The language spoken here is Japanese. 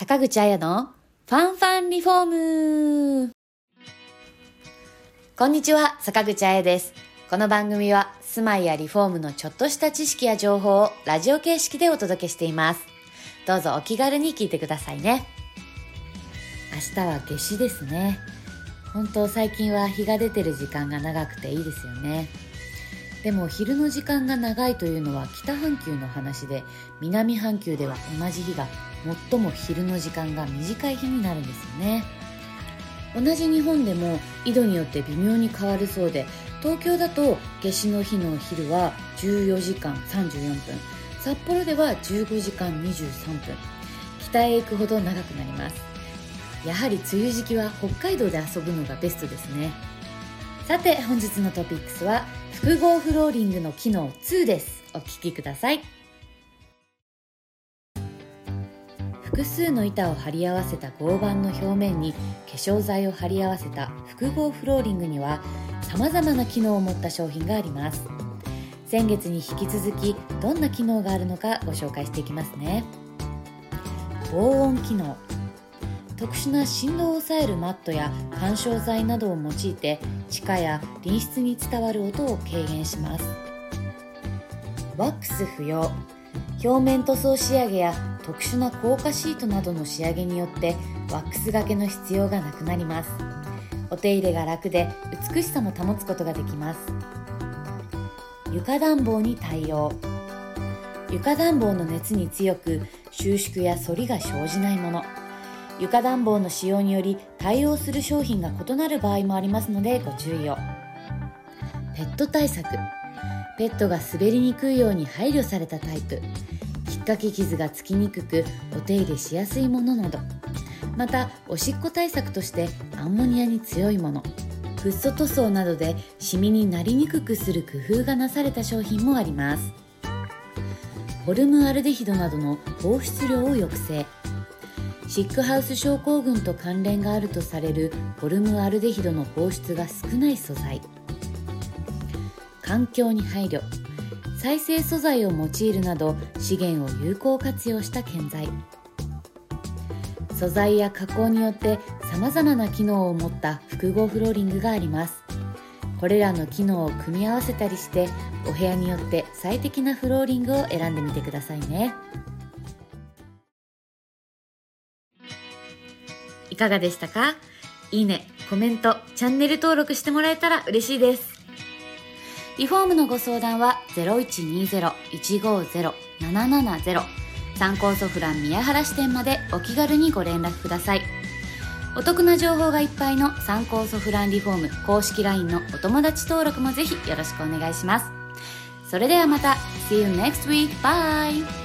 坂口彩のファンファンリフォームこんにちは、坂口彩です。この番組は住まいやリフォームのちょっとした知識や情報をラジオ形式でお届けしています。どうぞお気軽に聞いてくださいね。明日は夏至ですね。本当最近は日が出てる時間が長くていいですよね。でも昼の時間が長いというのは北半球の話で南半球では同じ日が最も昼の時間が短い日になるんですよね。同じ日本でも緯度によって微妙に変わるそうで東京だと夏至の日の昼は14時間34分札幌では15時間23分北へ行くほど長くなります。やはり梅雨時期は北海道で遊ぶのがベストですね。さて本日のトピックスは複合フローリングの機能2です。お聞きください。複数の板を貼り合わせた合板の表面に化粧剤を貼り合わせた複合フローリングには様々な機能を持った商品があります。先月に引き続きどんな機能があるのかご紹介していきますね。防音機能特殊な振動を抑えるマットや緩衝材などを用いて地下や隣室に伝わる音を軽減します。ワックス不要。表面塗装仕上げや特殊な硬化シートなどの仕上げによってワックスがけの必要がなくなります。お手入れが楽で美しさも保つことができます。床暖房に対応。床暖房の熱に強く収縮や反りが生じないもの。床暖房の使用により対応する商品が異なる場合もありますのでご注意を。ペット対策。ペットが滑りにくいように配慮されたタイプ。きっかけ傷がつきにくくお手入れしやすいものなど。またおしっこ対策としてアンモニアに強いもの。フッ素塗装などでシミになりにくくする工夫がなされた商品もあります。ホルムアルデヒドなどの放出量を抑制。シックハウス症候群と関連があるとされるホルムアルデヒドの放出が少ない素材。環境に配慮。再生素材を用いるなど資源を有効活用した建材。素材や加工によってさまざまな機能を持った複合フローリングがあります。これらの機能を組み合わせたりしてお部屋によって最適なフローリングを選んでみてくださいね。いかがでしたか？いいね、コメント、チャンネル登録してもらえたら嬉しいです。リフォームのご相談は0120-150-770参考ソフラン宮原支店までお気軽にご連絡ください。お得な情報がいっぱいの参考ソフランリフォーム公式 LINE のお友達登録もぜひよろしくお願いします。それではまた See you next week. Bye!